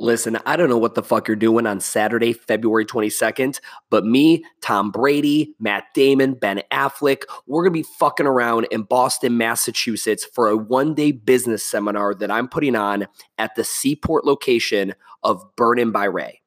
Listen, I don't know what the fuck you're doing on Saturday, February 22nd, but me, Tom Brady, Matt Damon, Ben Affleck, we're going to be fucking around in Boston, Massachusetts for a one day business seminar that I'm putting on at the Seaport location of Burnin' by Ray.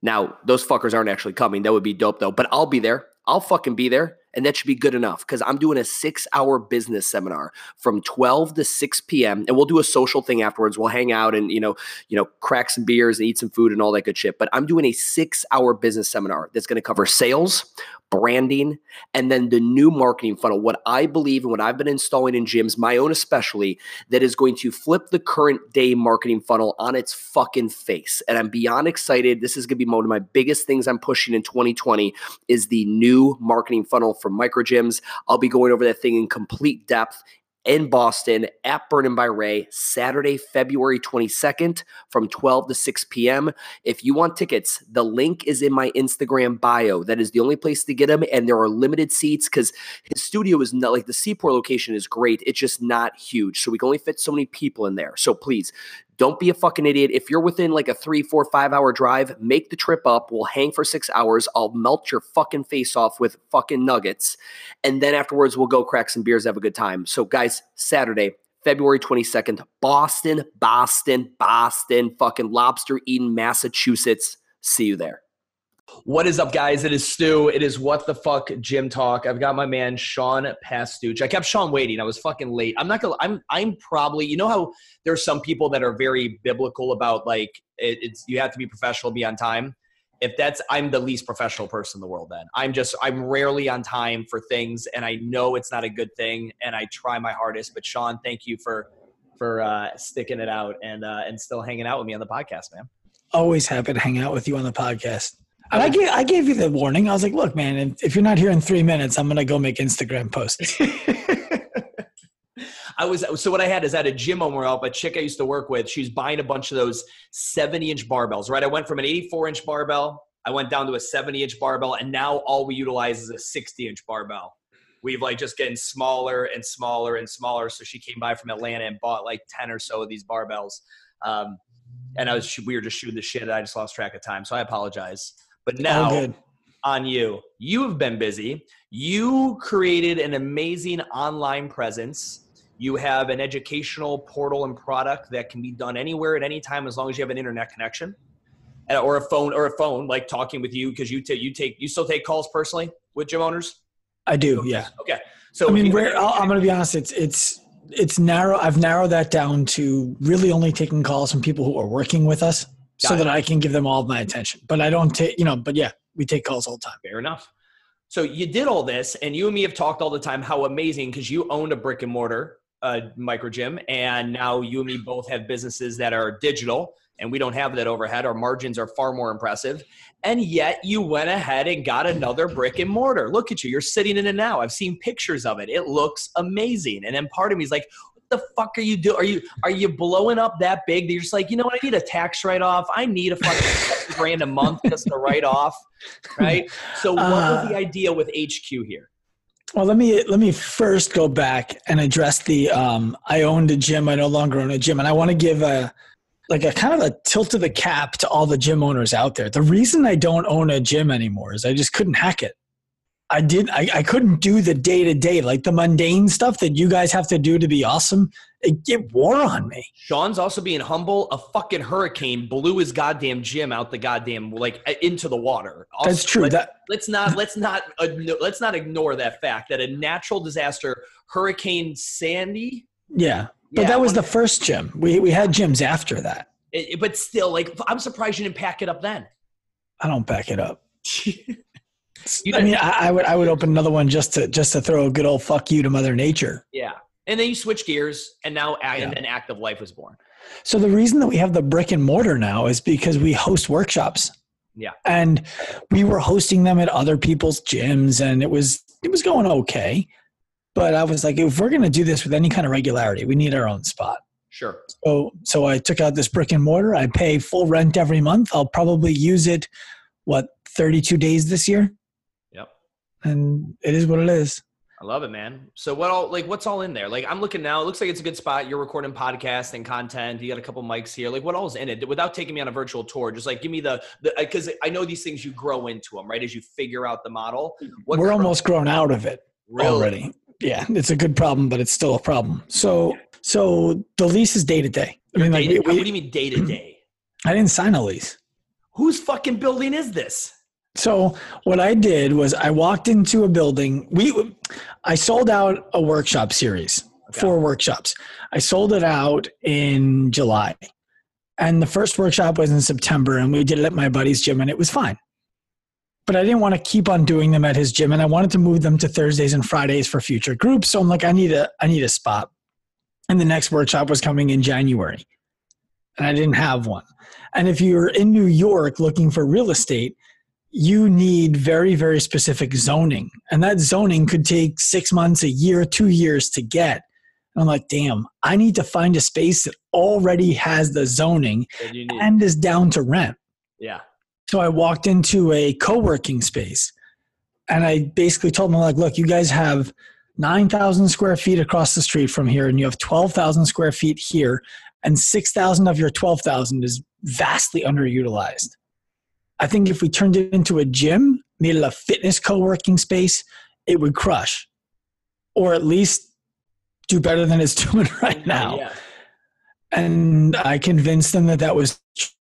Now, those fuckers aren't actually coming. That would be dope though, but I'll be there. I'll fucking be there and that should be good enough because I'm doing a six hour business seminar from 12 to 6 p.m. and we'll do a social thing afterwards. We'll hang out and you know, you know, crack some beers and eat some food and all that good shit. But I'm doing a six hour business seminar that's going to cover sales, branding, and then the new marketing funnel. What I believe and what I've been installing in gyms, my own especially, that is going to flip the current day marketing funnel on its fucking face. And I'm beyond excited. This is going to be one of my biggest things I'm pushing in 2020 is the new marketing funnel for micro gyms. I'll be going over that thing in complete depth in Boston at Burnin' by Ray, Saturday, February 22nd from 12 to 6 p.m. If you want tickets, the link is in my Instagram bio. That is the only place to get them. And there are limited seats because his studio is not like the Seaport location is great. It's just not huge. So we can only fit so many people in there. So please don't be a fucking idiot. If you're within like a three, four, five hour drive, make the trip up. We'll hang for six hours. I'll melt your fucking face off with fucking nuggets. And then afterwards, we'll go crack some beers, have a good time. So, guys, Saturday, February 22nd, Boston, Boston, Boston, fucking lobster eating Massachusetts. See you there. What is up, guys? It is Stu. It is What the Fuck Gym Talk. I've got my man Sean Pastuch. I kept Sean waiting. I was fucking late. I'm not gonna. I'm. I'm probably. You know how there's some people that are very biblical about like it, it's you have to be professional, be on time. If that's, I'm the least professional person in the world. Then I'm just. I'm rarely on time for things, and I know it's not a good thing, and I try my hardest. But Sean, thank you for for uh, sticking it out and uh, and still hanging out with me on the podcast, man. Always happy to hang out with you on the podcast. I gave I gave you the warning. I was like, look, man, if you're not here in three minutes, I'm gonna go make Instagram posts. I was so what I had is at a gym owner up a chick I used to work with. She's buying a bunch of those 70 inch barbells. Right, I went from an 84 inch barbell, I went down to a 70 inch barbell, and now all we utilize is a 60 inch barbell. We've like just getting smaller and smaller and smaller. So she came by from Atlanta and bought like 10 or so of these barbells. Um, and I was we were just shooting the shit. And I just lost track of time, so I apologize. But now on you. You have been busy. You created an amazing online presence. You have an educational portal and product that can be done anywhere at any time as long as you have an internet connection. Or a phone or a phone like talking with you because you take you take you still take calls personally with gym owners? I do yeah. Okay. So i mean i'm going to be honest it's it's it's narrow i've narrowed that down to really only taking calls from people who are working with us Got so it. that I can give them all of my attention. But I don't take, you know, but yeah, we take calls all the time. Fair enough. So you did all this, and you and me have talked all the time how amazing because you owned a brick and mortar uh, micro gym, and now you and me both have businesses that are digital, and we don't have that overhead. Our margins are far more impressive, and yet you went ahead and got another brick and mortar. Look at you, you're sitting in it now. I've seen pictures of it. It looks amazing, and then part of me is like, the fuck are you doing? Are you are you blowing up that big that you're just like, you know what? I need a tax write off. I need a fucking grand a month just to write off, right? So, what uh, was the idea with HQ here? Well, let me let me first go back and address the. Um, I owned a gym. I no longer own a gym, and I want to give a like a kind of a tilt of the cap to all the gym owners out there. The reason I don't own a gym anymore is I just couldn't hack it. I did I, I couldn't do the day to day like the mundane stuff that you guys have to do to be awesome. It, it wore on me. Sean's also being humble. A fucking hurricane blew his goddamn gym out the goddamn like into the water. Also, That's true. Let, that, let's not let's not uh, let's not ignore that fact that a natural disaster, Hurricane Sandy. Yeah, but yeah, that was the first gym. We we had gyms after that. It, but still, like I'm surprised you didn't pack it up then. I don't pack it up. I mean, I, I, would I would open another one just to just to throw a good old fuck you to Mother Nature. Yeah, and then you switch gears, and now yeah. an active life was born. So the reason that we have the brick and mortar now is because we host workshops. Yeah, and we were hosting them at other people's gyms, and it was it was going okay. But I was like, if we're going to do this with any kind of regularity, we need our own spot. Sure. So so I took out this brick and mortar. I pay full rent every month. I'll probably use it what 32 days this year and it is what it is. I love it, man. So what all like what's all in there? Like I'm looking now. It looks like it's a good spot. You're recording podcast and content. You got a couple mics here. Like what all's in it? Without taking me on a virtual tour, just like give me the the uh, because I know these things you grow into them, right? As you figure out the model. What We're almost grown out of it really? already. Yeah, it's a good problem, but it's still a problem. So so the lease is day to day. I mean, like, we, what do you mean day to day? I didn't sign a lease. Whose fucking building is this? So what I did was I walked into a building. We I sold out a workshop series, okay. four workshops. I sold it out in July. And the first workshop was in September and we did it at my buddy's gym and it was fine. But I didn't want to keep on doing them at his gym and I wanted to move them to Thursdays and Fridays for future groups. So I'm like I need a I need a spot. And the next workshop was coming in January. And I didn't have one. And if you're in New York looking for real estate, you need very, very specific zoning. And that zoning could take six months, a year, two years to get. And I'm like, damn, I need to find a space that already has the zoning and is down to rent. Yeah. So I walked into a co working space and I basically told them, like, look, you guys have 9,000 square feet across the street from here, and you have 12,000 square feet here, and 6,000 of your 12,000 is vastly underutilized. I think if we turned it into a gym, made it a fitness co working space, it would crush. Or at least do better than it's doing right now. Yeah. And I convinced them that that was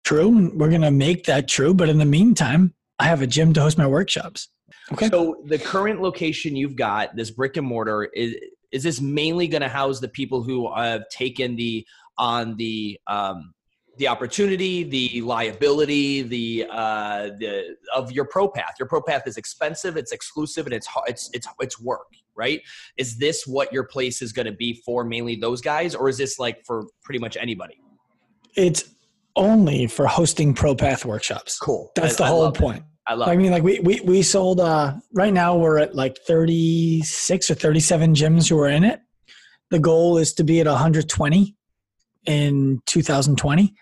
true. We're going to make that true. But in the meantime, I have a gym to host my workshops. Okay. So the current location you've got, this brick and mortar, is is this mainly going to house the people who have taken the on the um, the opportunity, the liability, the uh, the of your pro path. Your pro path is expensive, it's exclusive, and it's it's it's it's work, right? Is this what your place is going to be for mainly those guys, or is this like for pretty much anybody? It's only for hosting pro path workshops. Cool. That's I, the whole point. It. I love. I mean, like we we we sold. uh Right now, we're at like thirty six or thirty seven gyms who are in it. The goal is to be at one hundred twenty in 2020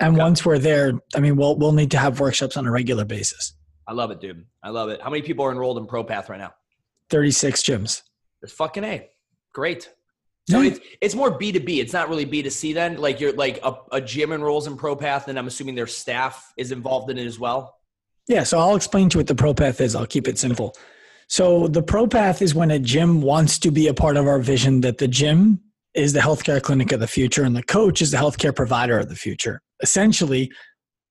and okay. once we're there, I mean, we'll we'll need to have workshops on a regular basis. I love it, dude. I love it. How many people are enrolled in ProPath right now? Thirty six gyms. It's fucking a great. So yeah. it's it's more B two B. It's not really B two C then. Like you're like a, a gym enrolls in ProPath, and I'm assuming their staff is involved in it as well. Yeah. So I'll explain to you what the ProPath is. I'll keep it simple. So the ProPath is when a gym wants to be a part of our vision that the gym is the healthcare clinic of the future and the coach is the healthcare provider of the future essentially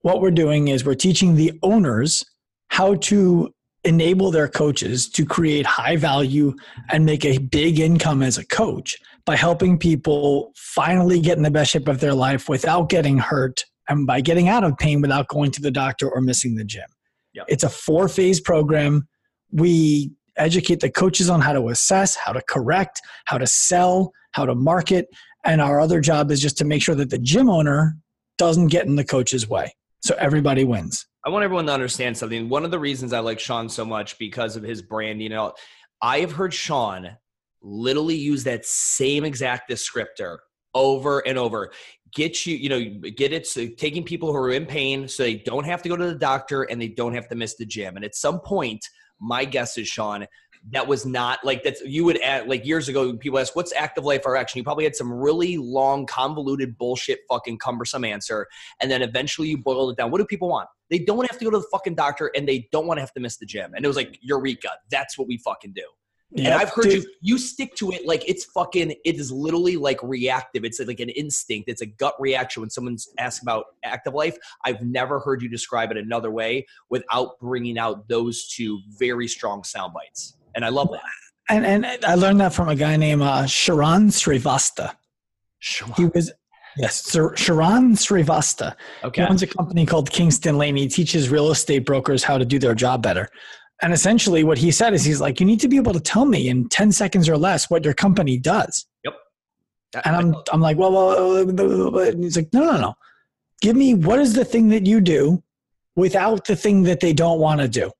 what we're doing is we're teaching the owners how to enable their coaches to create high value and make a big income as a coach by helping people finally get in the best shape of their life without getting hurt and by getting out of pain without going to the doctor or missing the gym. Yep. It's a four phase program. We educate the coaches on how to assess, how to correct, how to sell, how to market. And our other job is just to make sure that the gym owner doesn't get in the coach's way. So everybody wins. I want everyone to understand something. One of the reasons I like Sean so much because of his brand, you know, I have heard Sean literally use that same exact descriptor over and over. Get you, you know, get it so taking people who are in pain so they don't have to go to the doctor and they don't have to miss the gym. And at some point, my guess is Sean, that was not like that's you would add like years ago people ask what's active life or action you probably had some really long convoluted bullshit fucking cumbersome answer and then eventually you boiled it down what do people want they don't have to go to the fucking doctor and they don't want to have to miss the gym and it was like eureka that's what we fucking do Yep, and I've heard dude. you you stick to it like it's fucking it is literally like reactive. It's like an instinct. It's a gut reaction when someone's asked about active life. I've never heard you describe it another way without bringing out those two very strong sound bites and I love that. And and I learned that from a guy named uh, Sharran Srivatsaa. He was yes, Sir, Sharran Srivatsaa. Okay, he owns a company called Kingston Lane. He teaches real estate brokers how to do their job better. And essentially, what he said is, he's like, you need to be able to tell me in ten seconds or less what your company does. Yep. And I'm I'm like, well, well, and he's like, no, no, no. Give me what is the thing that you do without the thing that they don't want to do.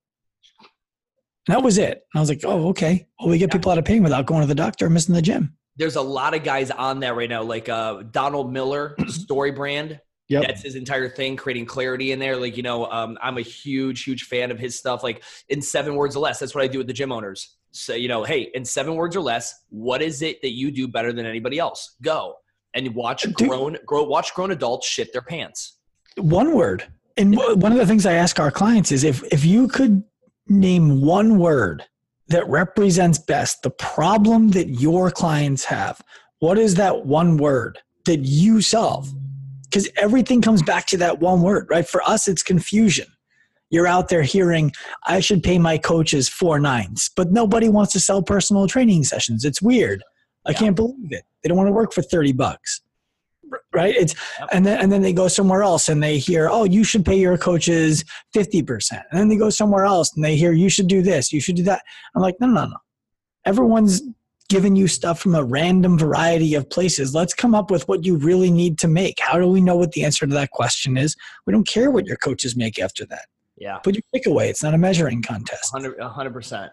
And that was it. And I was like, oh, okay. Well, we get people out of pain without going to the doctor or missing the gym. There's a lot of guys on that right now, like uh, Donald Miller, Story Brand. Yep. That's his entire thing, creating clarity in there. Like, you know, um, I'm a huge, huge fan of his stuff. Like in seven words or less, that's what I do with the gym owners. So, you know, hey, in seven words or less, what is it that you do better than anybody else? Go and watch Dude. grown, grow, watch grown adults shit their pants. One word. And one of the things I ask our clients is if if you could name one word that represents best the problem that your clients have, what is that one word that you solve? Because everything comes back to that one word, right? For us, it's confusion. You're out there hearing, I should pay my coaches four nines, but nobody wants to sell personal training sessions. It's weird. I Yeah. can't believe it. They don't want to work for 30 bucks. Right? It's Yep. and then and then they go somewhere else and they hear, oh, you should pay your coaches 50%. And then they go somewhere else and they hear you should do this, you should do that. I'm like, no, no, no. Everyone's giving you stuff from a random variety of places. Let's come up with what you really need to make. How do we know what the answer to that question is? We don't care what your coaches make after that. Yeah. Put your pick away. It's not a measuring contest. hundred a hundred percent.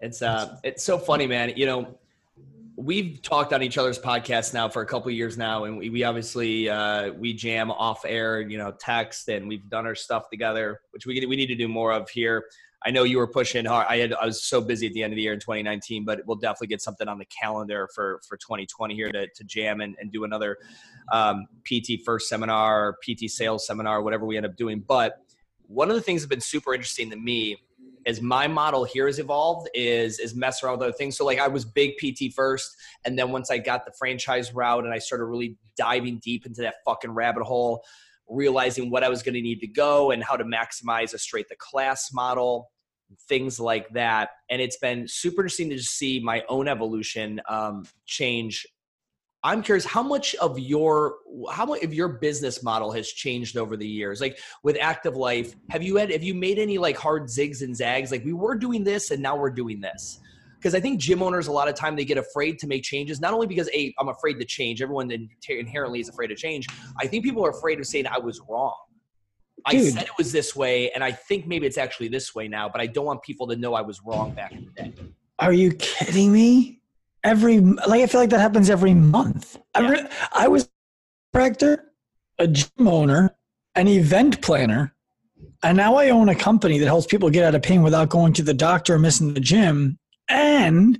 It's uh, it's so funny, man. You know, we've talked on each other's podcasts now for a couple years now, and we, we obviously uh, we jam off air, you know, text, and we've done our stuff together, which we we need to do more of here. I know you were pushing hard. I had I was so busy at the end of the year in 2019, but we'll definitely get something on the calendar for for 2020 here to, to jam and, and do another um, PT first seminar, PT sales seminar, whatever we end up doing. But one of the things that's been super interesting to me as my model here has evolved is is mess around with other things. So like I was big PT first, and then once I got the franchise route and I started really diving deep into that fucking rabbit hole, realizing what I was going to need to go and how to maximize a straight the class model, things like that. And it's been super interesting to see my own evolution um, change. I'm curious how much of your how much of your business model has changed over the years. Like with active life, have you had have you made any like hard zigs and zags? Like we were doing this and now we're doing this. Because I think gym owners a lot of time they get afraid to make changes, not only because a I'm afraid to change. Everyone inherently is afraid to change. I think people are afraid of saying I was wrong. I said it was this way, and I think maybe it's actually this way now. But I don't want people to know I was wrong back in the day. Are you kidding me? Every like I feel like that happens every month. I, re- I was a director, a gym owner, an event planner, and now I own a company that helps people get out of pain without going to the doctor or missing the gym, and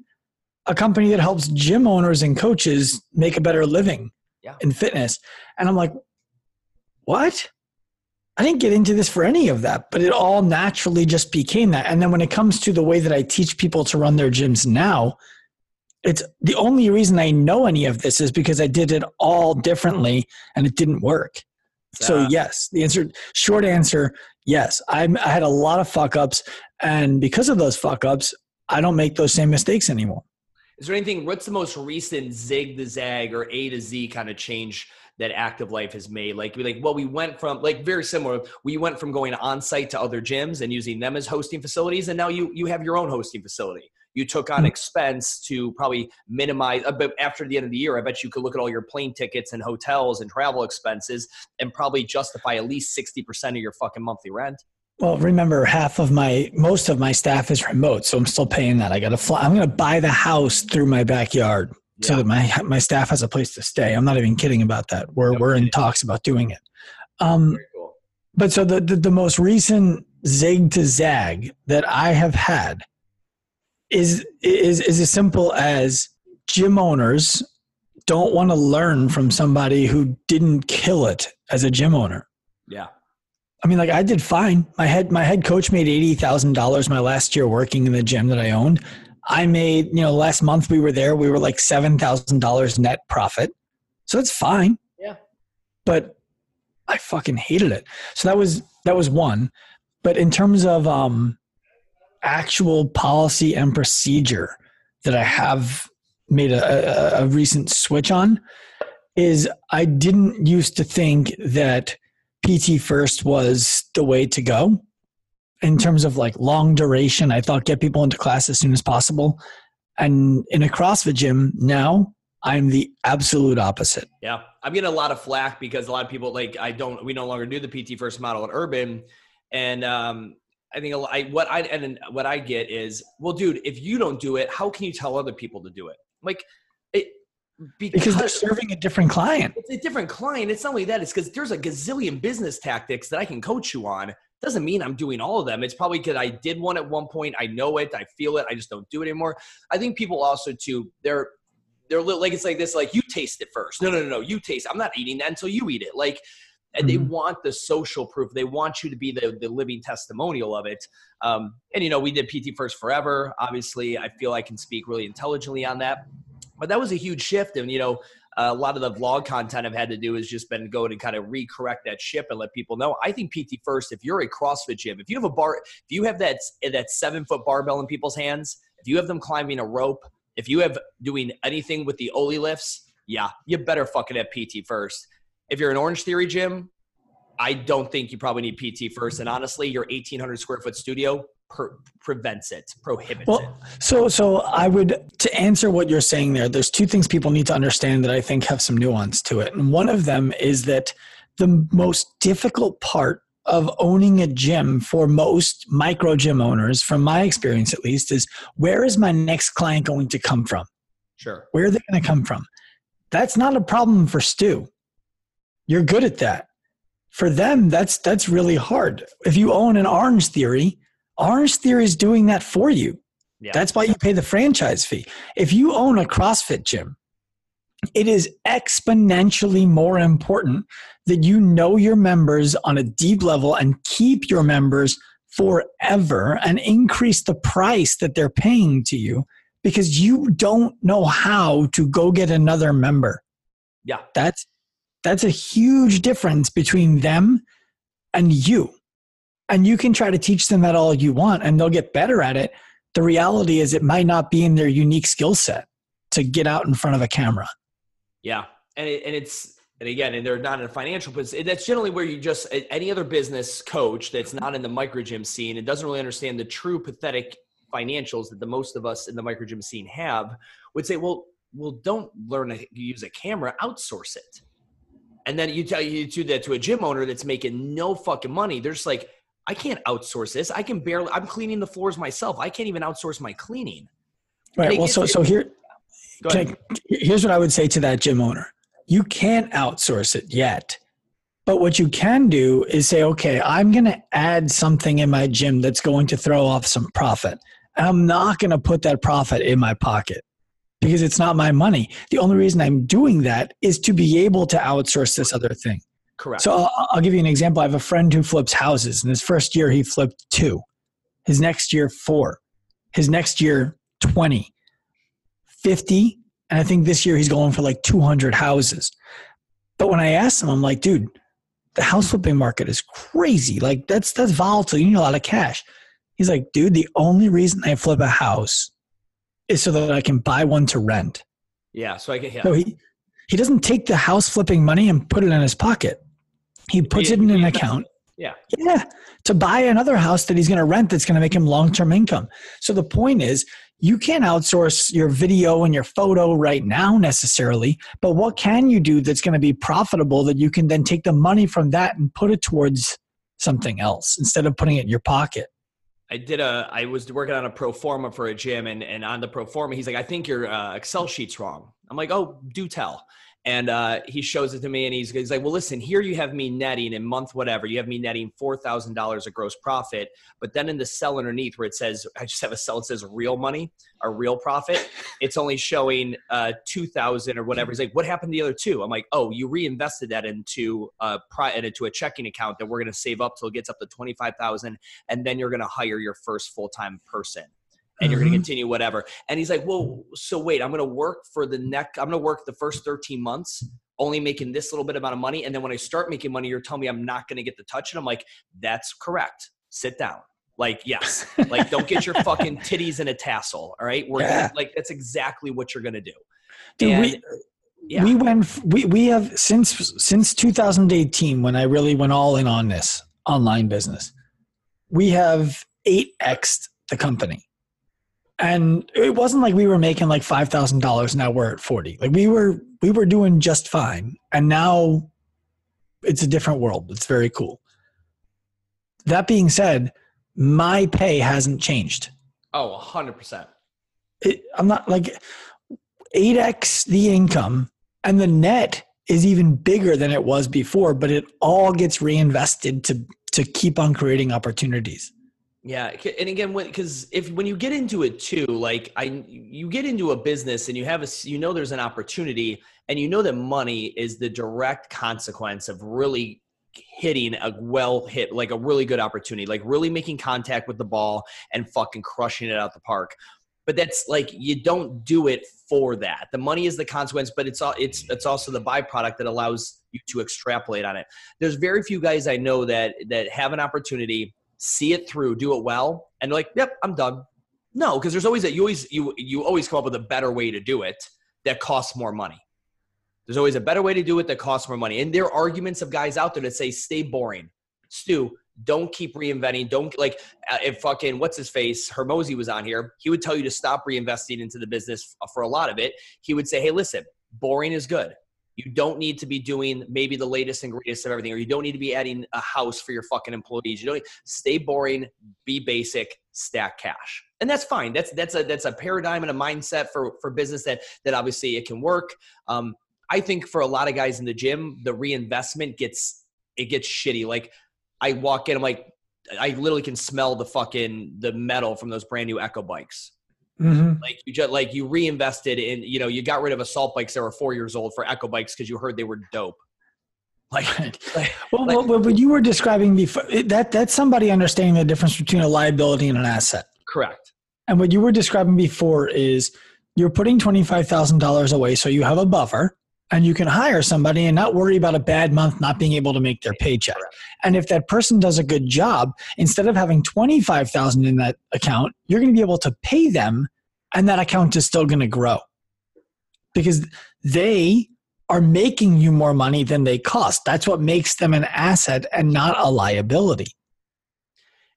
a company that helps gym owners and coaches make a better living Yeah. in fitness. And I'm like, what? I didn't get into this for any of that, but it all naturally just became that. And then when it comes to the way that I teach people to run their gyms now, it's the only reason I know any of this is because I did it all differently and it didn't work. So yes, the answer, short answer, yes. I'm, I had a lot of fuck ups, and because of those fuck ups, I don't make those same mistakes anymore. Is there anything? What's the most recent zig to zag or A to Z kind of change that Active Life has made? Like, like, well, we went from like very similar. We went from going on site to other gyms and using them as hosting facilities, and now you you have your own hosting facility. You took on Hmm. expense to probably minimize. uh, But after the end of the year, I bet you could look at all your plane tickets and hotels and travel expenses and probably justify at least sixty percent of your fucking monthly rent. Well, remember, half of my, most of my staff is remote, so I'm still paying that. I got to fly. I'm going to buy the house through my backyard so that my my staff has a place to stay. I'm not even kidding about that. We're No we're in talks about doing it. Um, cool. but so the, the the most recent zig to zag that I have had is is is as simple as gym owners don't want to learn from somebody who didn't kill it as a gym owner. Yeah. I mean, like I did fine. My head my head coach made eighty thousand dollars my last year working in the gym that I owned. I made, you know, last month we were there, we were like seven thousand dollars net profit. So it's fine. Yeah. But I fucking hated it. So that was that was one. But in terms of um actual policy and procedure that I have made a, a, a recent switch on is I didn't used to think that PT first was the way to go in terms of like long duration. I thought get people into class as soon as possible. And in a CrossFit gym now, I'm the absolute opposite. Yeah, I'm getting a lot of flack because a lot of people like I don't. We no longer do the PT first model at Urban, and um, I think a lot, I, what I and then what I get is, well, dude, if you don't do it, how can you tell other people to do it? Like, it Because they're serving a different client. it's a different client. It's not only that; it's because there's a gazillion business tactics that I can coach you on doesn't mean I'm doing all of them. It's probably because I did one at one point. I know it. I feel it. I just don't do it anymore. I think people also too they're they're like it's like this like you taste it first. No, no, no, no. You taste. I'm not eating that until you eat it. Like and they mm-hmm. want the social proof. They want you to be the, the living testimonial of it. Um, and you know, we did PT First Forever. Obviously, I feel I can speak really intelligently on that. But that was a huge shift, and you know, a lot of the vlog content I've had to do has just been going and kind of recorrect that ship and let people know. I think PT First. If you're a CrossFit gym, if you have a bar, if you have that that seven foot barbell in people's hands, if you have them climbing a rope, if you have doing anything with the Oly lifts, yeah, you better fucking have PT First. If you're an Orange Theory gym, I don't think you probably need PT first. And honestly, your 1,800 square foot studio per- prevents it, prohibits well, it. So, so I would to answer what you're saying there. There's two things people need to understand that I think have some nuance to it, and one of them is that the most difficult part of owning a gym for most micro gym owners, from my experience at least, is where is my next client going to come from? Sure. Where are they going to come from? That's not a problem for Stu. You're good at that. For them, that's that's really hard. If you own an Orange Theory, Orange Theory is doing that for you. Yeah. That's why you pay the franchise fee. If you own a CrossFit gym, it is exponentially more important that you know your members on a deep level and keep your members forever and increase the price that they're paying to you because you don't know how to go get another member. Yeah. That's that's a huge difference between them and you. And you can try to teach them that all you want and they'll get better at it. The reality is, it might not be in their unique skill set to get out in front of a camera. Yeah. And, it, and it's, and again, and they're not in a financial position. That's generally where you just, any other business coach that's not in the micro gym scene and doesn't really understand the true pathetic financials that the most of us in the micro gym scene have would say, well, well, don't learn to use a camera, outsource it. And then you tell you do that to a gym owner that's making no fucking money. They're just like, I can't outsource this. I can barely. I'm cleaning the floors myself. I can't even outsource my cleaning. Right. Well, so so here, I, here's what I would say to that gym owner: You can't outsource it yet, but what you can do is say, okay, I'm going to add something in my gym that's going to throw off some profit. And I'm not going to put that profit in my pocket because it's not my money. The only reason I'm doing that is to be able to outsource this other thing. Correct. So I'll, I'll give you an example. I have a friend who flips houses. In his first year, he flipped two. His next year, four. His next year, 20, 50. And I think this year he's going for like 200 houses. But when I asked him, I'm like, dude, the house flipping market is crazy. Like that's that's volatile. You need a lot of cash. He's like, dude, the only reason I flip a house is so that I can buy one to rent. Yeah, so I can. Yeah. So he he doesn't take the house flipping money and put it in his pocket. He puts he, it in an account. Yeah. Yeah. To buy another house that he's going to rent that's going to make him long term income. So the point is, you can't outsource your video and your photo right now necessarily, but what can you do that's going to be profitable that you can then take the money from that and put it towards something else instead of putting it in your pocket? I did a I was working on a pro forma for a gym and and on the pro forma he's like I think your uh, Excel sheet's wrong. I'm like, "Oh, do tell." And uh, he shows it to me and he's, he's like, well, listen, here you have me netting in month whatever. You have me netting $4,000 of gross profit. But then in the cell underneath where it says, I just have a cell that says real money or real profit, it's only showing uh, 2000 or whatever. He's like, what happened to the other two? I'm like, oh, you reinvested that into a, into a checking account that we're going to save up till it gets up to 25,000. And then you're going to hire your first full-time person and you're going to mm-hmm. continue whatever. And he's like, well, so wait, I'm going to work for the next, I'm going to work the first 13 months, only making this little bit amount of money. And then when I start making money, you're telling me I'm not going to get the touch. And I'm like, that's correct. Sit down. Like, yes, like don't get your fucking titties in a tassel. All right. We're yeah. gonna, like, that's exactly what you're going to do. Dude, and, we, yeah. we went, we, we have since, since 2018, when I really went all in on this online business, we have 8x the company and it wasn't like we were making like five thousand dollars. Now we're at forty. Like we were we were doing just fine, and now it's a different world. It's very cool. That being said, my pay hasn't changed. Oh, hundred percent. I'm not like eight x the income, and the net is even bigger than it was before. But it all gets reinvested to to keep on creating opportunities. Yeah, and again, because if when you get into it too, like I, you get into a business and you have a, you know, there's an opportunity, and you know that money is the direct consequence of really hitting a well hit, like a really good opportunity, like really making contact with the ball and fucking crushing it out the park. But that's like you don't do it for that. The money is the consequence, but it's all it's it's also the byproduct that allows you to extrapolate on it. There's very few guys I know that that have an opportunity see it through, do it well, and like, yep, I'm done. No, because there's always that you always you you always come up with a better way to do it that costs more money. There's always a better way to do it that costs more money. And there are arguments of guys out there that say, stay boring. Stu, don't keep reinventing. Don't like uh, if fucking what's his face Hormozi was on here, he would tell you to stop reinvesting into the business for a lot of it. He would say, "Hey, listen, boring is good. You don't need to be doing maybe the latest and greatest of everything, or you don't need to be adding a house for your fucking employees. You don't stay boring, be basic, stack cash, and that's fine. That's that's a that's a paradigm and a mindset for for business that that obviously it can work. Um, I think for a lot of guys in the gym, the reinvestment gets it gets shitty. Like I walk in, I'm like, I literally can smell the fucking the metal from those brand new Echo bikes. Mm-hmm. Like you just like you reinvested in, you know, you got rid of assault bikes that were four years old for Echo bikes because you heard they were dope. Like, like well, like, well, what you were describing before that that's somebody understanding the difference between a liability and an asset. Correct. And what you were describing before is you're putting twenty five thousand dollars away, so you have a buffer, and you can hire somebody and not worry about a bad month not being able to make their paycheck. And if that person does a good job, instead of having 25,000 in that account, you're going to be able to pay them and that account is still going to grow because they are making you more money than they cost. That's what makes them an asset and not a liability.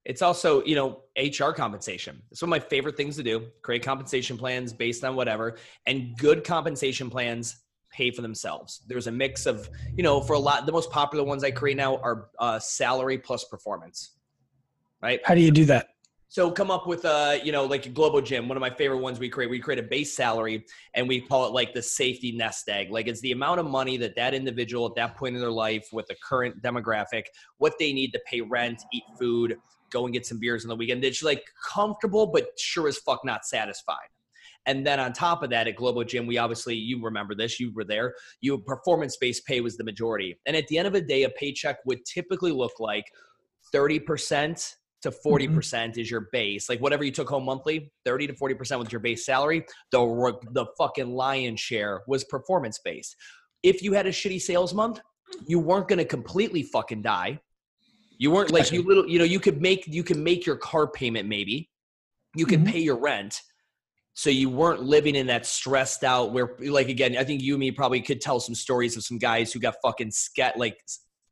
It's also, you know, HR compensation. It's one of my favorite things to do. Create compensation plans based on whatever. And good compensation plans pay for themselves. There's a mix of, you know, for a lot, the most popular ones I create now are uh, salary plus performance. Right? How do you do that? So come up with a, you know, like a global gym. One of my favorite ones we create. We create a base salary, and we call it like the safety nest egg. Like it's the amount of money that that individual at that point in their life, with the current demographic, what they need to pay rent, eat food, go and get some beers on the weekend. It's like comfortable, but sure as fuck not satisfied. And then on top of that, at Global Gym, we obviously you remember this, you were there. You performance based pay was the majority, and at the end of the day, a paycheck would typically look like thirty percent to 40% mm-hmm. percent mm hmm is your base. Like whatever you took home monthly, 30 to 40% was your base salary. The, the fucking lion share was performance based. If you had a shitty sales month, you weren't going to completely fucking die. You weren't like you little, you know, you could make, you can make your car payment maybe. You can mm-hmm. pay your rent. So you weren't living in that stressed out where like again, I think you and me probably could tell some stories of some guys who got fucking scat like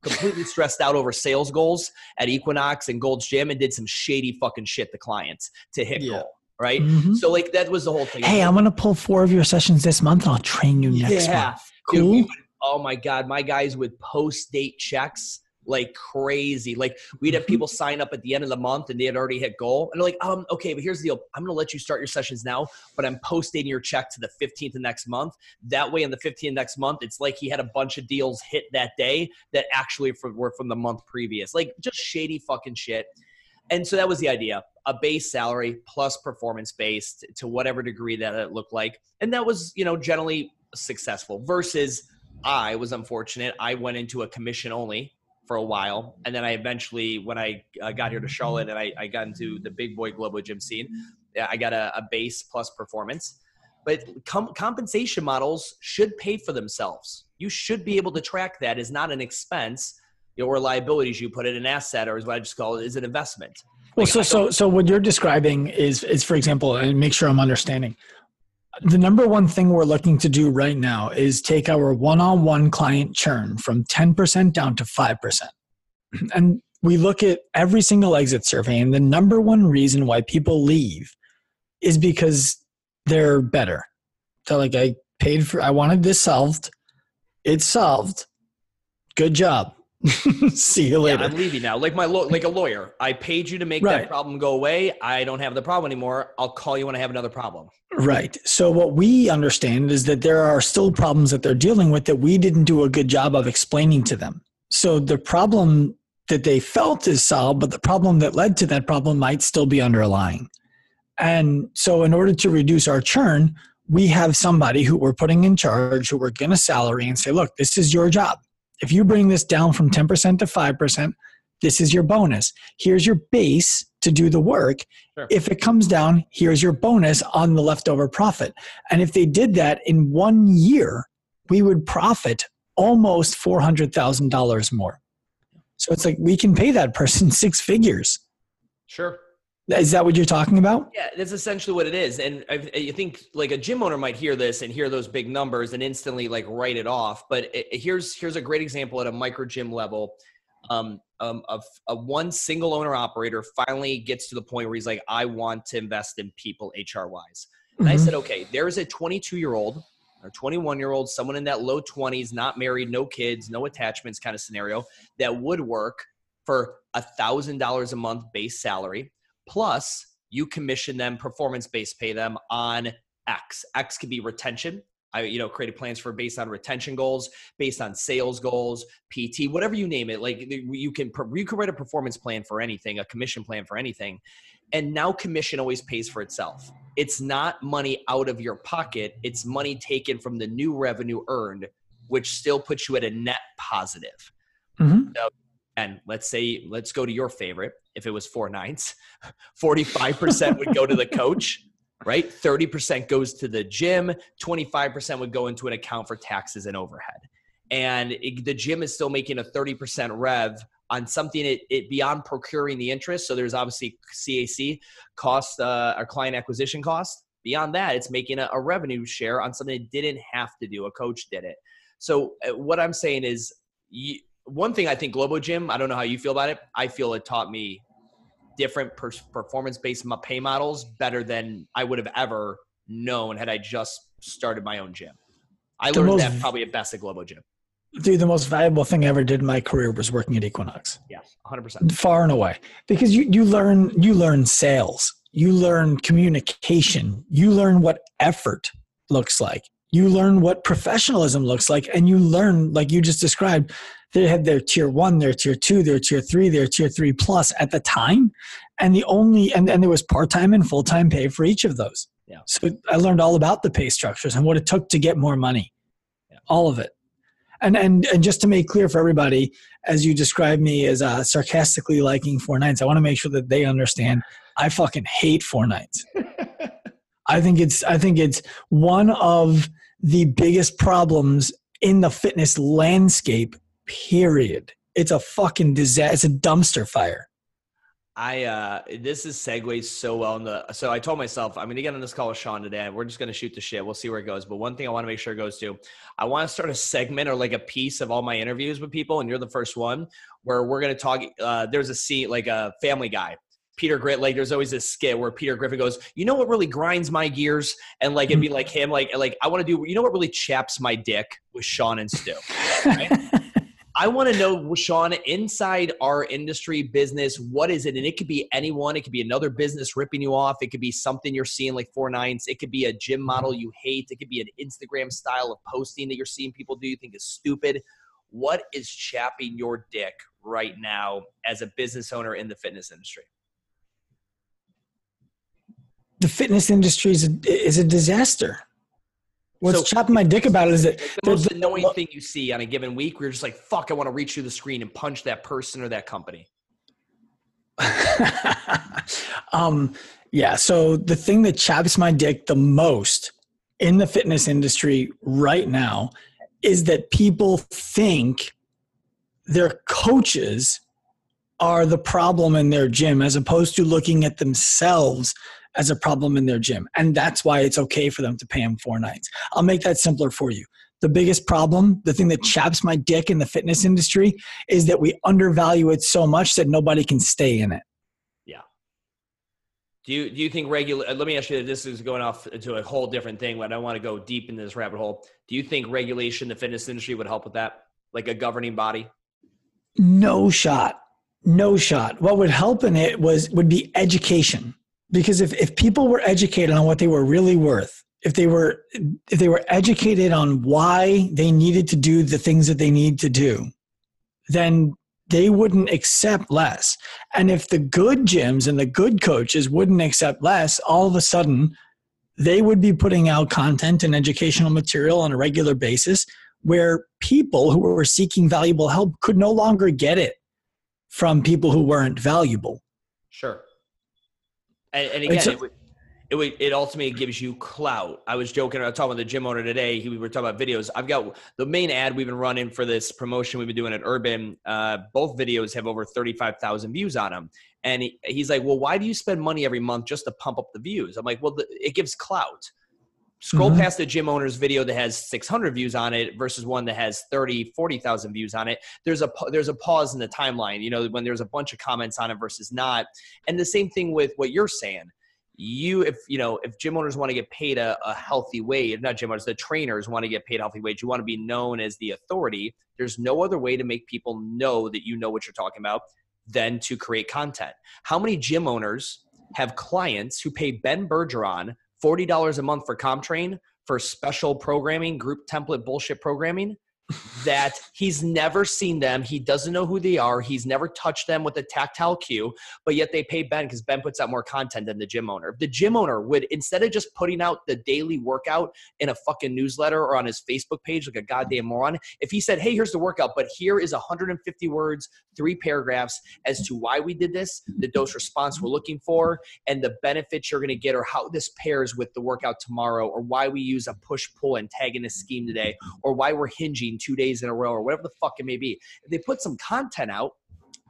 completely stressed out over sales goals at Equinox and Gold's Gym and did some shady fucking shit to clients to hit yeah. goal. Right. Mm-hmm. So like that was the whole thing. Hey, I'm gonna pull four of your sessions this month and I'll train you next yeah. month. Cool. Dude, oh my God. My guys would post date checks like crazy. Like we'd have mm-hmm. people sign up at the end of the month and they had already hit goal. And they're like, um, okay, but here's the deal. I'm gonna let you start your sessions now, but I'm posting your check to the 15th of next month. That way on the 15th next month, it's like he had a bunch of deals hit that day that actually were from the month previous. Like just shady fucking shit. And so that was the idea. A base salary plus performance based to whatever degree that it looked like. And that was, you know, generally successful versus I was unfortunate. I went into a commission only for a while, and then I eventually, when I uh, got here to Charlotte and I, I, got into the big boy global gym scene, I got a, a base plus performance. But com- compensation models should pay for themselves. You should be able to track that as not an expense, you know, or liabilities. You put it an asset, or is what I just call it, is an investment. Well, so so so what you're describing is is for example, and make sure I'm understanding the number one thing we're looking to do right now is take our one-on-one client churn from 10% down to 5%. And we look at every single exit survey and the number one reason why people leave is because they're better. They're like I paid for I wanted this solved. It's solved. Good job. See you later. Yeah, I'm leaving now. Like my lo- like a lawyer. I paid you to make right. that problem go away. I don't have the problem anymore. I'll call you when I have another problem. Right. So what we understand is that there are still problems that they're dealing with that we didn't do a good job of explaining to them. So the problem that they felt is solved, but the problem that led to that problem might still be underlying. And so, in order to reduce our churn, we have somebody who we're putting in charge, who we're going to salary and say, look, this is your job. If you bring this down from 10% to 5%, this is your bonus. Here's your base to do the work. Sure. If it comes down, here's your bonus on the leftover profit. And if they did that in one year, we would profit almost $400,000 more. So it's like we can pay that person six figures. Sure. Is that what you're talking about? Yeah, that's essentially what it is. And I, I, think like a gym owner might hear this and hear those big numbers and instantly like write it off. But it, here's here's a great example at a micro gym level. Um, um, of a one single owner operator finally gets to the point where he's like, I want to invest in people HR wise. And mm-hmm. I said, okay, there's a 22 year old or 21 year old, someone in that low 20s, not married, no kids, no attachments kind of scenario that would work for a thousand dollars a month base salary plus you commission them performance based pay them on x x could be retention I, you know, created plans for based on retention goals, based on sales goals, PT, whatever you name it. Like you can you can write a performance plan for anything, a commission plan for anything, and now commission always pays for itself. It's not money out of your pocket; it's money taken from the new revenue earned, which still puts you at a net positive. Mm-hmm. So and let's say let's go to your favorite if it was four nines 45% would go to the coach right? 30% goes to the gym 25% would go into an account for taxes and overhead. And it, the gym is still making a 30% rev on something it, it beyond procuring the interest. So there's obviously cac cost uh, or client acquisition cost. Beyond that it's making a, a revenue share on something it didn't have to do. A coach did it. So uh, what i'm saying is you, one thing I think Globo Gym, I don't know how you feel about it. I feel it taught me different per- performance based pay models better than I would have ever known had I just started my own gym. I the learned most, that probably at best at Globo Gym. Dude, the most valuable thing I ever did in my career was working at Equinox. Yeah, 100%. Far and away. Because you, you learn you learn sales, you learn communication, you learn what effort looks like. You learn what professionalism looks like and you learn like you just described they had their tier one, their tier two, their tier three, their tier three plus at the time. And the only, and, and there was part time and full time pay for each of those. Yeah. So I learned all about the pay structures and what it took to get more money, yeah. all of it. And, and, and just to make clear for everybody, as you describe me as uh, sarcastically liking four nines, I want to make sure that they understand I fucking hate four nines. I think it's I think it's one of the biggest problems in the fitness landscape period. It's a fucking disaster. It's a dumpster fire. I uh this is segues so well in the so I told myself I'm gonna get on this call with Sean today we're just gonna shoot the shit. We'll see where it goes. But one thing I want to make sure it goes to, I want to start a segment or like a piece of all my interviews with people, and you're the first one where we're gonna talk. Uh, there's a seat like a family guy. Peter Grit, like there's always this skit where Peter Griffin goes, you know what really grinds my gears? And like it'd be like him, like like I want to do, you know what really chaps my dick with Sean and Stu. Right? I want to know, Sean, inside our industry business, what is it? And it could be anyone. It could be another business ripping you off. It could be something you're seeing like four nines. It could be a gym mm-hmm. model you hate. It could be an Instagram style of posting that you're seeing people do you think is stupid. What is chapping your dick right now as a business owner in the fitness industry? The fitness industry is a, is a disaster. What's so, chopping my dick about it is that the most annoying thing you see on a given week where you're just like, fuck, I want to reach through the screen and punch that person or that company. um, yeah. So the thing that chops my dick the most in the fitness industry right now is that people think their coaches are the problem in their gym as opposed to looking at themselves as a problem in their gym. And that's why it's okay for them to pay him four nines. I'll make that simpler for you. The biggest problem, the thing that chaps my dick in the fitness industry, is that we undervalue it so much that nobody can stay in it. Yeah. Do you do you think regular? Uh, let me ask you. This is going off into a whole different thing, but I want to go deep into this rabbit hole. Do you think regulation, the fitness industry, would help with that, like a governing body? No shot. No shot. What would help in it was would be education because if, if people were educated on what they were really worth if they were if they were educated on why they needed to do the things that they need to do then they wouldn't accept less. And if the good gyms and the good coaches wouldn't accept less, all of a sudden they would be putting out content and educational material on a regular basis where people who were seeking valuable help could no longer get it from people who weren't valuable. Sure. And, and again, it, it, would, it ultimately gives you clout. I was joking. I was talking with the gym owner today. He, we were talking about videos. I've got the main ad we've been running for this promotion we've been doing at Urban. Uh, both videos have over 35,000 views on them. And he, he's like, well, why do you spend money every month just to pump up the views? I'm like, well, the, it gives clout. Scroll mm-hmm. past the gym owner's video that has 600 views on it versus one that has 30, 40,000 views on it. There's a there's a pause in the timeline, you know, when there's a bunch of comments on it versus not. And the same thing with what you're saying. You if you know, if gym owners want to get paid a, a healthy wage, not gym owners, the trainers want to get paid a healthy wage, you want to be known as the authority. There's no other way to make people know that you know what you're talking about than to create content. How many gym owners have clients who pay Ben Bergeron $40 a month for CompTrain for special programming, group template bullshit programming that he's never seen them. He doesn't know who they are. He's never touched them with a tactile cue, but yet they pay Ben because Ben puts out more content than the gym owner. The gym owner would, instead of just putting out the daily workout in a fucking newsletter or on his Facebook page like a goddamn moron, if he said, hey, here's the workout, but here is 150 words, three paragraphs as to why we did this, the dose response we're looking for, and the benefits you're going to get, or how this pairs with the workout tomorrow, or why we use a push pull antagonist scheme today, or why we're hinging two days in a row or whatever the fuck it may be. If they put some content out,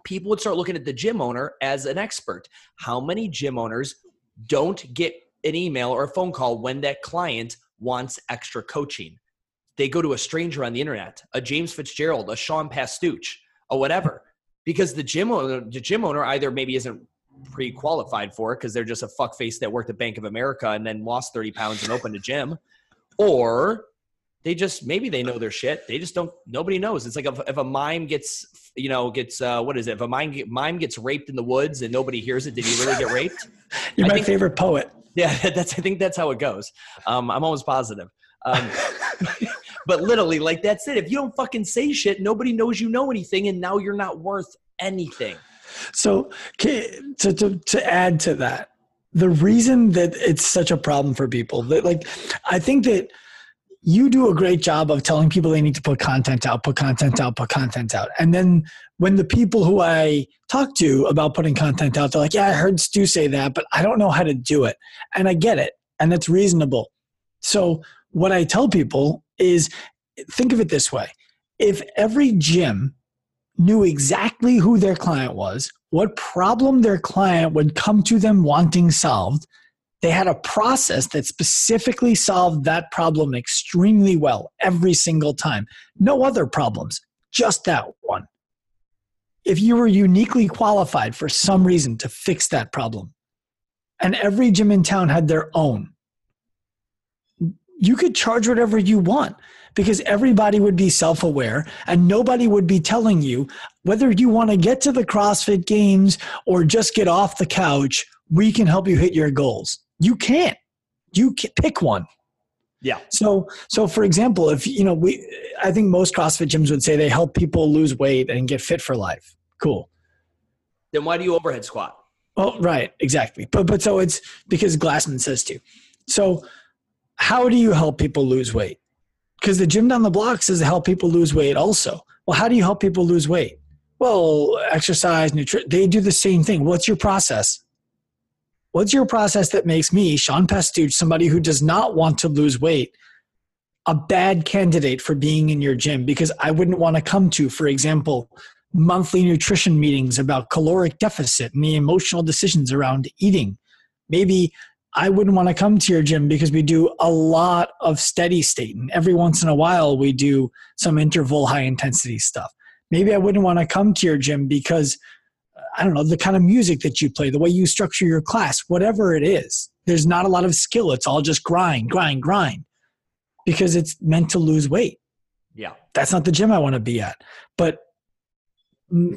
people would start looking at the gym owner as an expert. How many gym owners don't get an email or a phone call when that client wants extra coaching? They go to a stranger on the internet, a James Fitzgerald, a Sean Pastuch, or whatever, because the gym owner, the gym owner either maybe isn't pre-qualified for it because they're just a fuckface that worked at Bank of America and then lost 30 pounds and opened a gym, or they just maybe they know their shit. They just don't. Nobody knows. It's like if, if a mime gets, you know, gets uh, what is it? If a mime mime gets raped in the woods and nobody hears it, did he really get raped? You're I my think, favorite poet. Yeah, that's. I think that's how it goes. Um, I'm almost positive. Um, but literally, like that's it. If you don't fucking say shit, nobody knows you know anything, and now you're not worth anything. So to to to add to that, the reason that it's such a problem for people, that like, I think that you do a great job of telling people they need to put content out, put content out, put content out. And then when the people who I talk to about putting content out, they're like, yeah, I heard Stu say that, but I don't know how to do it. And I get it. And that's reasonable. So what I tell people is think of it this way. If every gym knew exactly who their client was, what problem their client would come to them wanting solved, they had a process that specifically solved that problem extremely well every single time. No other problems, just that one. If you were uniquely qualified for some reason to fix that problem, and every gym in town had their own, you could charge whatever you want because everybody would be self aware and nobody would be telling you whether you want to get to the CrossFit games or just get off the couch, we can help you hit your goals. You can't. You can pick one. Yeah. So, so for example, if you know, we, I think most CrossFit gyms would say they help people lose weight and get fit for life. Cool. Then why do you overhead squat? Well, right, exactly. But but so it's because Glassman says to. So, how do you help people lose weight? Because the gym down the block says to help people lose weight also. Well, how do you help people lose weight? Well, exercise, nutrition. They do the same thing. What's your process? What's your process that makes me, Sean Pastuch, somebody who does not want to lose weight, a bad candidate for being in your gym? Because I wouldn't want to come to, for example, monthly nutrition meetings about caloric deficit and the emotional decisions around eating. Maybe I wouldn't want to come to your gym because we do a lot of steady state. And every once in a while, we do some interval high intensity stuff. Maybe I wouldn't want to come to your gym because I don't know, the kind of music that you play, the way you structure your class, whatever it is. There's not a lot of skill. It's all just grind, grind, grind because it's meant to lose weight. Yeah. That's not the gym I want to be at. But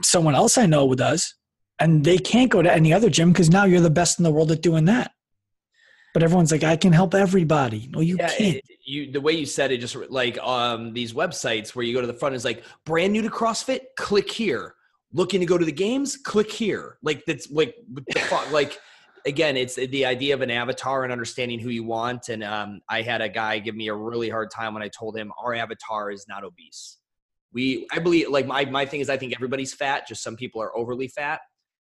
someone else I know does, and they can't go to any other gym because now you're the best in the world at doing that. But everyone's like, I can help everybody. No, you yeah, can't. It, you the way you said it, just like um these websites where you go to the front is like brand new to CrossFit, click here looking to go to the games, click here. Like that's like the like again, it's the idea of an avatar and understanding who you want. And um, I had a guy give me a really hard time when I told him our avatar is not obese. We, I believe, like my my thing is, I think everybody's fat. Just some people are overly fat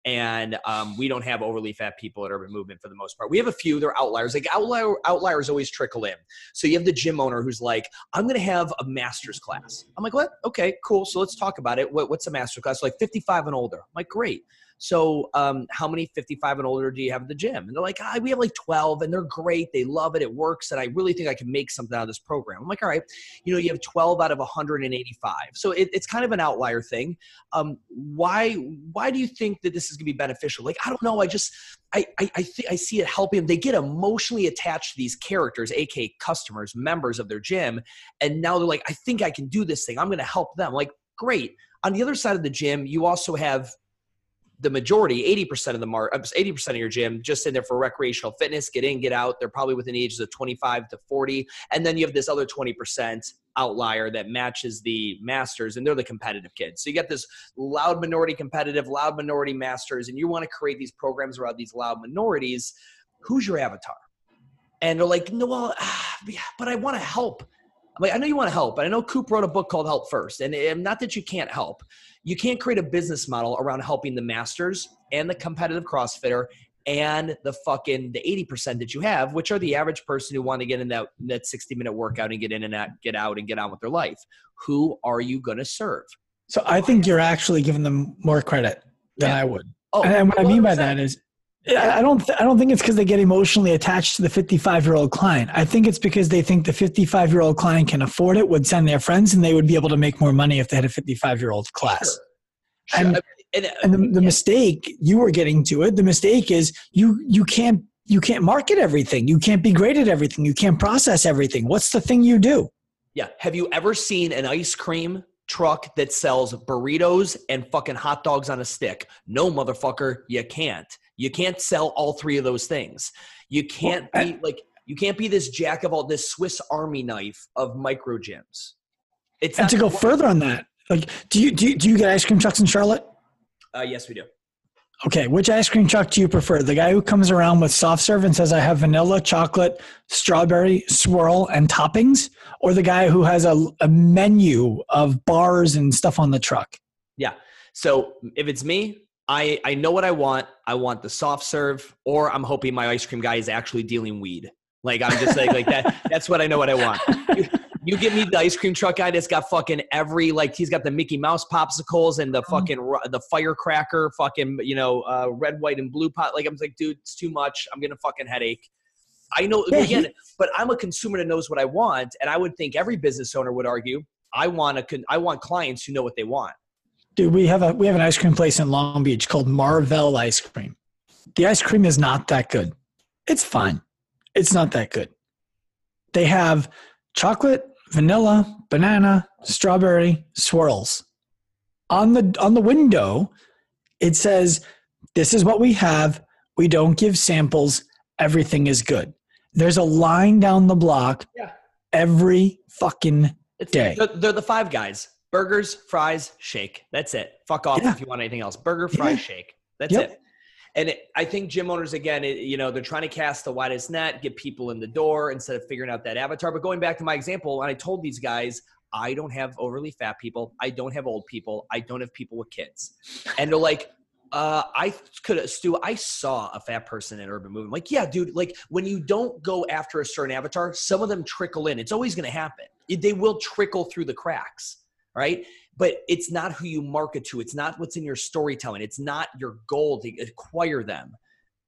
and um, we don't have overly fat people at Urban Movement for the most part. We have a few; they're outliers. Like outlier outliers always trickle in. So you have the gym owner who's like, "I'm going to have a master's class." I'm like, "What? Okay, cool. So let's talk about it. What, what's a master's class? Like 55 and older." I'm like, "Great." So, um, how many 55 and older do you have at the gym? And they're like, ah, we have like 12, and they're great. They love it. It works. And I really think I can make something out of this program. I'm like, all right, you know, you have 12 out of 185. So it, it's kind of an outlier thing. Um, why, why do you think that this is going to be beneficial? Like, I don't know. I just, I, I, I, th- I see it helping them. They get emotionally attached to these characters, aka customers, members of their gym. And now they're like, I think I can do this thing. I'm going to help them. Like, great. On the other side of the gym, you also have the majority, 80% of the mark, 80% of your gym just in there for recreational fitness, get in, get out. They're probably within the ages of 25 to 40. And then you have this other 20% outlier that matches the masters and they're the competitive kids. So you get this loud minority competitive, loud minority masters, and you want to create these programs around these loud minorities. Who's your avatar? And they're like, no, well, ah, but I want to help. Like, I know you want to help, but I know Coop wrote a book called Help First. And not that you can't help, you can't create a business model around helping the masters and the competitive CrossFitter and the fucking the 80% that you have, which are the average person who want to get in that that 60 minute workout and get in and out, get out and get on with their life. Who are you going to serve? So I think you're actually giving them more credit than yeah. I would. Oh, and what 100%. I mean by that is I don't. Th- I don't think it's because they get emotionally attached to the 55 year old client. I think it's because they think the 55 year old client can afford it, would send their friends, and they would be able to make more money if they had a 55 year old class. Sure. Sure. And and, uh, and the, the yeah. mistake you were getting to it. The mistake is you you can't you can't market everything. You can't be great at everything. You can't process everything. What's the thing you do? Yeah. Have you ever seen an ice cream truck that sells burritos and fucking hot dogs on a stick? No, motherfucker, you can't. You can't sell all three of those things. You can't well, be like you can't be this jack of all this Swiss Army knife of micro gyms. It's and to go further on that, like, do you do you, do you get ice cream trucks in Charlotte? Uh, yes, we do. Okay, which ice cream truck do you prefer? The guy who comes around with soft serve and says, I have vanilla, chocolate, strawberry, swirl, and toppings? Or the guy who has a, a menu of bars and stuff on the truck? Yeah. So if it's me, I, I know what I want. I want the soft serve, or I'm hoping my ice cream guy is actually dealing weed. Like I'm just like like that. That's what I know what I want. You, you give me the ice cream truck guy that's got fucking every like he's got the Mickey Mouse popsicles and the mm-hmm. fucking the firecracker fucking you know uh, red white and blue pot. Like I'm like dude, it's too much. I'm gonna fucking headache. I know yeah, again, he, but I'm a consumer that knows what I want, and I would think every business owner would argue I want a I want clients who know what they want. Dude, we have a we have an ice cream place in Long Beach called Marvel Ice Cream. The ice cream is not that good. It's fine. It's not that good. They have chocolate, vanilla, banana, strawberry, swirls. On the on the window, it says, "This is what we have. We don't give samples. Everything is good." There's a line down the block yeah. every fucking day. They're, they're the five guys burgers, fries, shake. That's it. Fuck off yeah. if you want anything else. Burger, fries, yeah. shake. That's yep. it. And it, I think gym owners, again, it, you know, they're trying to cast the widest net, get people in the door instead of figuring out that avatar. But going back to my example, and I told these guys, I don't have overly fat people. I don't have old people. I don't have people with kids. And they're like, uh, I could Stu. I saw a fat person in Urban Movement. Like, yeah, dude. Like when you don't go after a certain avatar, some of them trickle in. It's always going to happen. They will trickle through the cracks right? But it's not who you market to. It's not what's in your storytelling. It's not your goal to acquire them.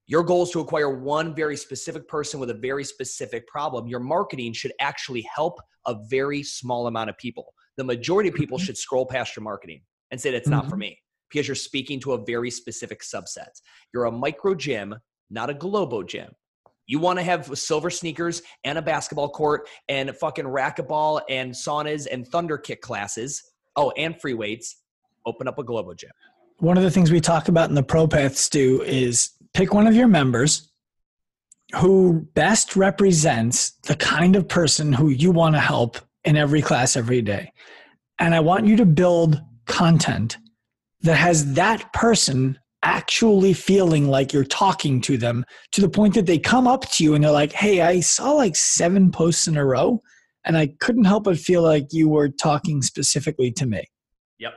Your goal is to acquire one very specific person with a very specific problem. Your marketing should actually help a very small amount of people. The majority of people mm-hmm. should scroll past your marketing and say, that's mm-hmm. not for mm-hmm. me because you're speaking to a very specific subset. You're a micro gym, not a globo gym. You want to have silver sneakers and a basketball court and fucking racquetball and saunas and thunder kick classes. Oh, and free weights. Open up a Globo gym. One of the things we talk about in the Pro Path, Stu, is pick one of your members who best represents the kind of person who you want to help in every class every day. And I want you to build content that has that person actually feeling like you're talking to them to the point that they come up to you and they're like, Hey, I saw like seven posts in a row and I couldn't help but feel like you were talking specifically to me. Yep.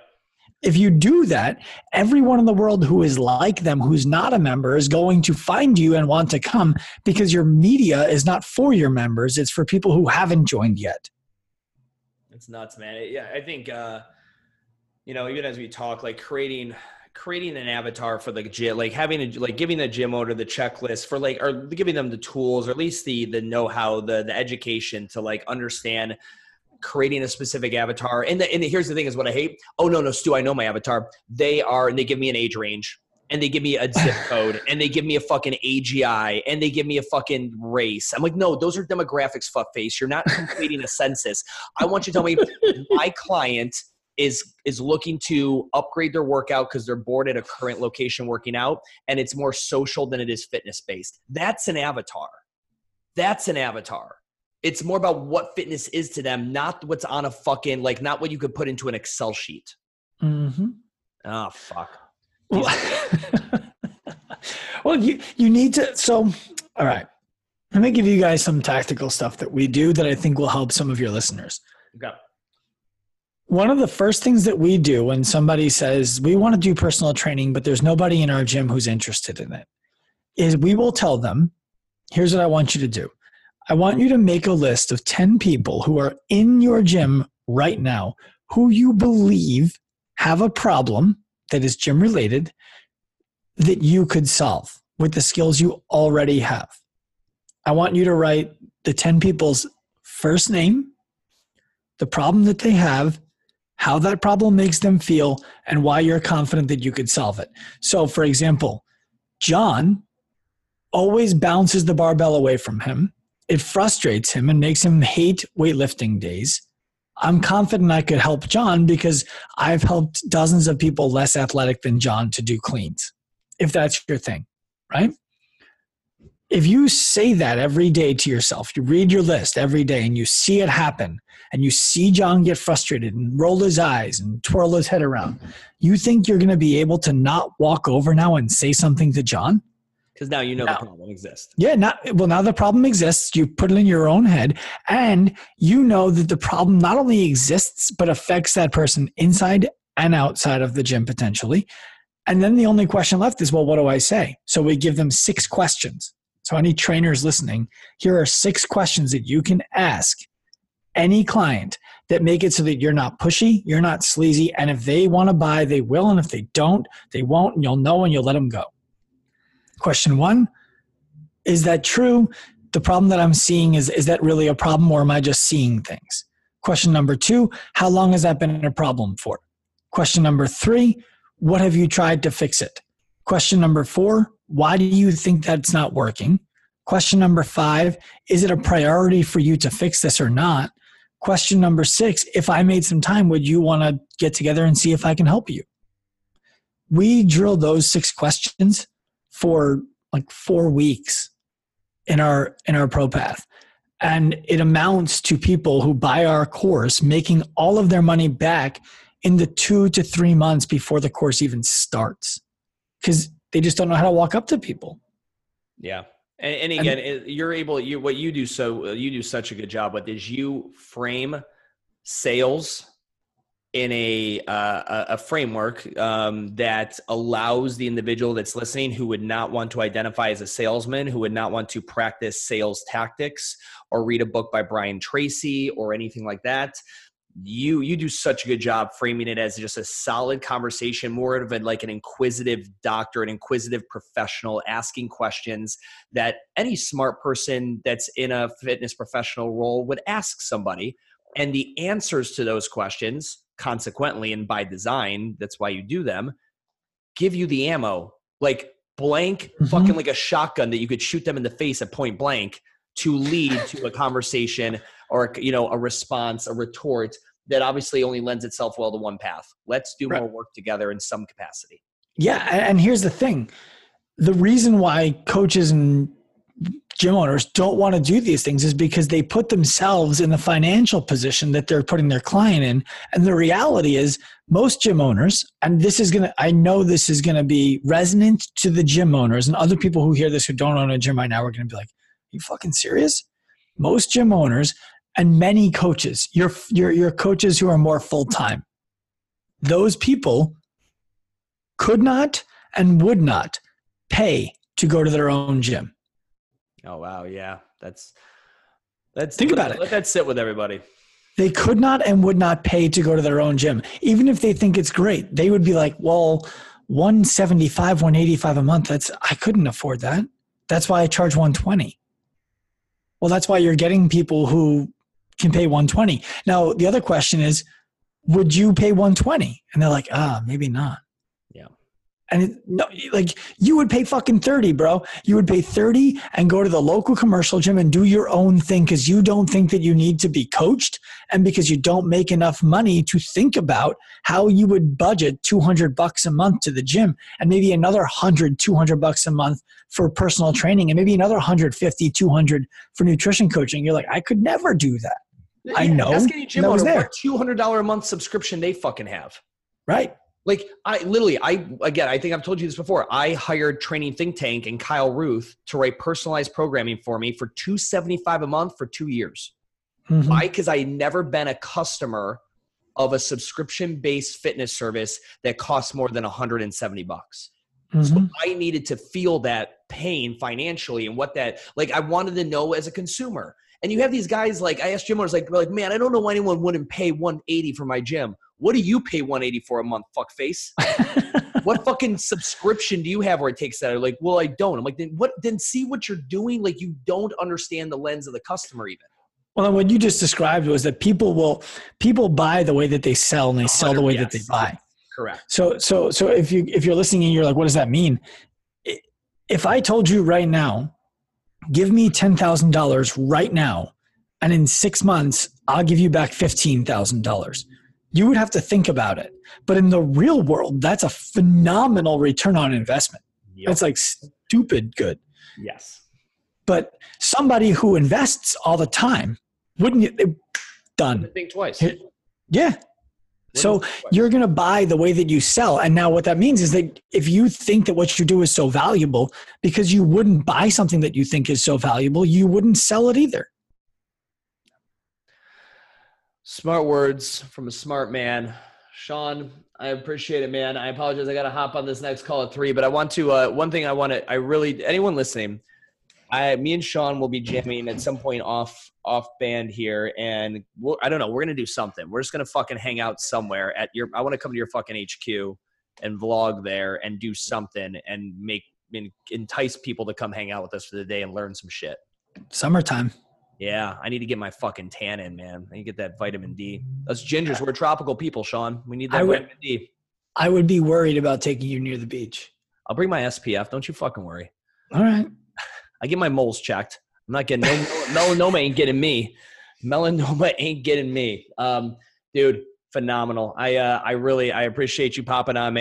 If you do that, everyone in the world who is like them, who's not a member, is going to find you and want to come because your media is not for your members, it's for people who haven't joined yet. It's nuts, man. Yeah, I think uh, you know, even as we talk, like creating creating an avatar for the gym, like having a, like giving the gym owner the checklist for like, or giving them the tools or at least the the know how, the the education to like understand creating a specific avatar. And the, and the, here's the thing is what I hate. Oh no, no, Stu, I know my avatar. They are, and they give me an age range and they give me a zip code and they give me a fucking AGI and they give me a fucking race. I'm like, no, those are demographics, fuck face. You're not completing a census. I want you to tell me my client is is looking to upgrade their workout because they're bored at a current location working out and it's more social than it is fitness based. That's an avatar. That's an avatar. It's more about what fitness is to them, not what's on a fucking like not what you could put into an Excel sheet. Mm-hmm. Oh fuck. well, you you need to. So, all right. Let me give you guys some tactical stuff that we do that I think will help some of your listeners. Okay. One of the first things that we do when somebody says we want to do personal training, but there's nobody in our gym who's interested in it, is we will tell them, here's what I want you to do. I want you to make a list of 10 people who are in your gym right now who you believe have a problem that is gym related that you could solve with the skills you already have. I want you to write the 10 people's first name, the problem that they have, how that problem makes them feel, and why you're confident that you could solve it. So, for example, John always bounces the barbell away from him. It frustrates him and makes him hate weightlifting days. I'm confident I could help John because I've helped dozens of people less athletic than John to do cleans, if that's your thing, right? If you say that every day to yourself, you read your list every day and you see it happen, and you see John get frustrated and roll his eyes and twirl his head around, you think you're going to be able to not walk over now and say something to John? because now you know now, the problem exists. Yeah, not well. Now the problem exists. You put it in your own head, and you know that the problem not only exists but affects that person inside and outside of the gym potentially. And then the only question left is, well, what do I say? So we give them six questions. So any trainers listening, here are six questions that you can ask any client that make it so that you're not pushy, you're not sleazy, and if they want to buy, they will, and if they don't, they won't, and you'll know and you'll let them go. Question one Is that true? The problem that I'm seeing is is that really a problem or am I just seeing things? Question number two How long has that been a problem for? Question number three What have you tried to fix it? Question number four Why do you think that's not working? Question number five Is it a priority for you to fix this or not? Question number six If I made some time, would you want to get together and see if I can help you? We drill those six questions for like four weeks in our in our pro path and it amounts to people who buy our course making all of their money back in the two to three months before the course even starts because they just don't know how to walk up to people yeah and, and again and, you're able you what you do so you do such a good job with is you frame sales in a uh, a framework um, that allows the individual that's listening who would not want to identify as a salesman, who would not want to practice sales tactics or read a book by Brian Tracy or anything like that. You you do such a good job framing it as just a solid conversation, more of a, like an inquisitive doctor, an inquisitive professional asking questions that any smart person that's in a fitness professional role would ask somebody. And the answers to those questions consequently and by design that's why you do them give you the ammo like blank mm-hmm. fucking like a shotgun that you could shoot them in the face at point blank to lead to a conversation or you know a response a retort that obviously only lends itself well to one path let's do right. more work together in some capacity yeah and here's the thing the reason why coaches and gym owners don't want to do these things is because they put themselves in the financial position that they're putting their client in. And the reality is, most gym owners, and this is going to, I know this is going to be resonant to the gym owners and other people who hear this who don't own a gym right now are going to be like, you fucking serious? Most gym owners and many coaches, your, your, your coaches who are more full time, those people could not and would not pay to go to their own gym. Oh wow, yeah, that's that's think about let, it. Let that sit with everybody. They could not and would not pay to go to their own gym, even if they think it's great. They would be like, "Well, 175, 185 a month. That's I couldn't afford that. That's why I charge 120." Well, that's why you're getting people who can pay 120. Now, the other question is, would you pay 120? And they're like, "Ah, maybe not." Yeah. And it, no, like you would pay fucking 30, bro. You would pay 30 and go to the local commercial gym and do your own thing because you don't think that you need to be coached and because you don't make enough money to think about how you would budget 200 bucks a month to the gym and maybe another 100, 200 bucks a month for personal training and maybe another 150, 200 for nutrition coaching. You're like, I could never do that. I know. Ask any gym owner what $200 a month subscription they fucking have. Right. Like I literally, I again, I think I've told you this before. I hired Training Think Tank and Kyle Ruth to write personalized programming for me for two seventy five a month for two years. Mm-hmm. Why? Because I had never been a customer of a subscription based fitness service that costs more than 170 bucks. Mm-hmm. So I needed to feel that pain financially and what that like I wanted to know as a consumer. And you have these guys like I asked gym owners like like man I don't know why anyone wouldn't pay 180 for my gym. What do you pay 180 for a month, fuck face? what fucking subscription do you have where it takes that? I'm like, well, I don't. I'm like, then what? Then see what you're doing. Like, you don't understand the lens of the customer even. Well, what you just described was that people will people buy the way that they sell, and they sell the way yes. that they buy. Correct. So, so, so if you if you're listening and you're like, what does that mean? If I told you right now, give me ten thousand dollars right now, and in six months I'll give you back fifteen thousand dollars you would have to think about it. But in the real world, that's a phenomenal return on investment. Yep. It's like stupid good. Yes. But somebody who invests all the time, wouldn't you? Done. Think twice. Yeah. So you're going to buy the way that you sell. And now what that means is that if you think that what you do is so valuable, because you wouldn't buy something that you think is so valuable, you wouldn't sell it either. Smart words from a smart man. Sean, I appreciate it, man. I apologize. I got to hop on this next call at three, but I want to, uh, one thing I want to, I really, anyone listening, I, me and Sean will be jamming at some point off, off band here. And we'll, I don't know, we're going to do something. We're just going to fucking hang out somewhere at your, I want to come to your fucking HQ and vlog there and do something and make, and entice people to come hang out with us for the day and learn some shit. Summertime. Yeah, I need to get my fucking tan in, man. I need to get that vitamin D. Us gingers, we're tropical people, Sean. We need that would, vitamin D. I would be worried about taking you near the beach. I'll bring my SPF. Don't you fucking worry. All right. I get my moles checked. I'm not getting no melanoma ain't getting me. Melanoma ain't getting me. Um, dude, phenomenal. I uh, I really I appreciate you popping on, man.